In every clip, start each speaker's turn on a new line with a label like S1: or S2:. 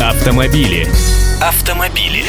S1: Автомобили. Автомобили.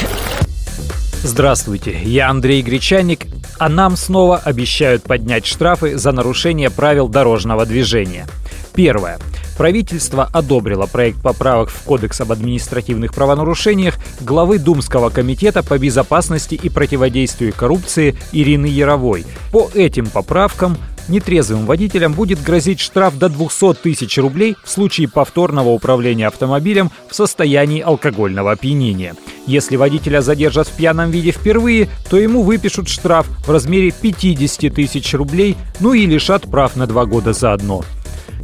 S2: Здравствуйте, я Андрей Гречаник, а нам снова обещают поднять штрафы за нарушение правил дорожного движения. Первое. Правительство одобрило проект поправок в Кодекс об административных правонарушениях главы Думского комитета по безопасности и противодействию коррупции Ирины Яровой. По этим поправкам нетрезвым водителям будет грозить штраф до 200 тысяч рублей в случае повторного управления автомобилем в состоянии алкогольного опьянения. Если водителя задержат в пьяном виде впервые, то ему выпишут штраф в размере 50 тысяч рублей, ну и лишат прав на два года заодно.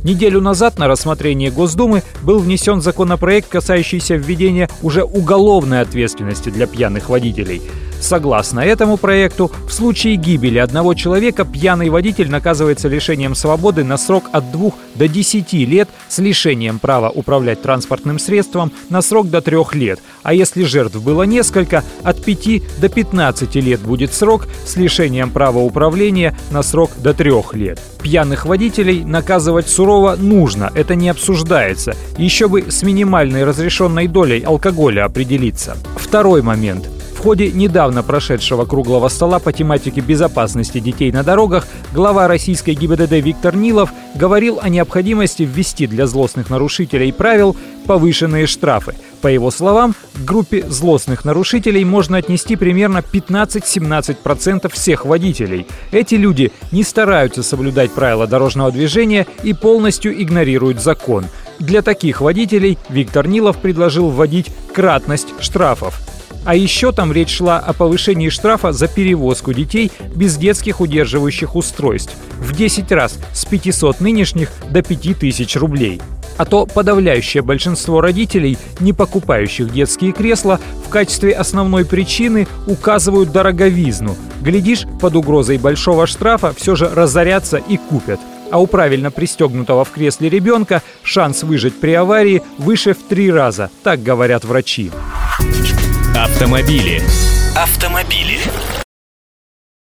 S2: Неделю назад на рассмотрение Госдумы был внесен законопроект, касающийся введения уже уголовной ответственности для пьяных водителей. Согласно этому проекту, в случае гибели одного человека пьяный водитель наказывается лишением свободы на срок от 2 до 10 лет с лишением права управлять транспортным средством на срок до 3 лет, а если жертв было несколько, от 5 до 15 лет будет срок с лишением права управления на срок до 3 лет. Пьяных водителей наказывать сурово нужно, это не обсуждается. Еще бы с минимальной разрешенной долей алкоголя определиться. Второй момент ходе недавно прошедшего круглого стола по тематике безопасности детей на дорогах глава российской ГИБДД Виктор Нилов говорил о необходимости ввести для злостных нарушителей правил повышенные штрафы. По его словам, к группе злостных нарушителей можно отнести примерно 15-17% всех водителей. Эти люди не стараются соблюдать правила дорожного движения и полностью игнорируют закон. Для таких водителей Виктор Нилов предложил вводить кратность штрафов. А еще там речь шла о повышении штрафа за перевозку детей без детских удерживающих устройств в 10 раз с 500 нынешних до 5000 рублей. А то подавляющее большинство родителей, не покупающих детские кресла, в качестве основной причины указывают дороговизну. Глядишь, под угрозой большого штрафа все же разорятся и купят. А у правильно пристегнутого в кресле ребенка шанс выжить при аварии выше в три раза, так говорят врачи.
S1: Автомобили. Автомобили.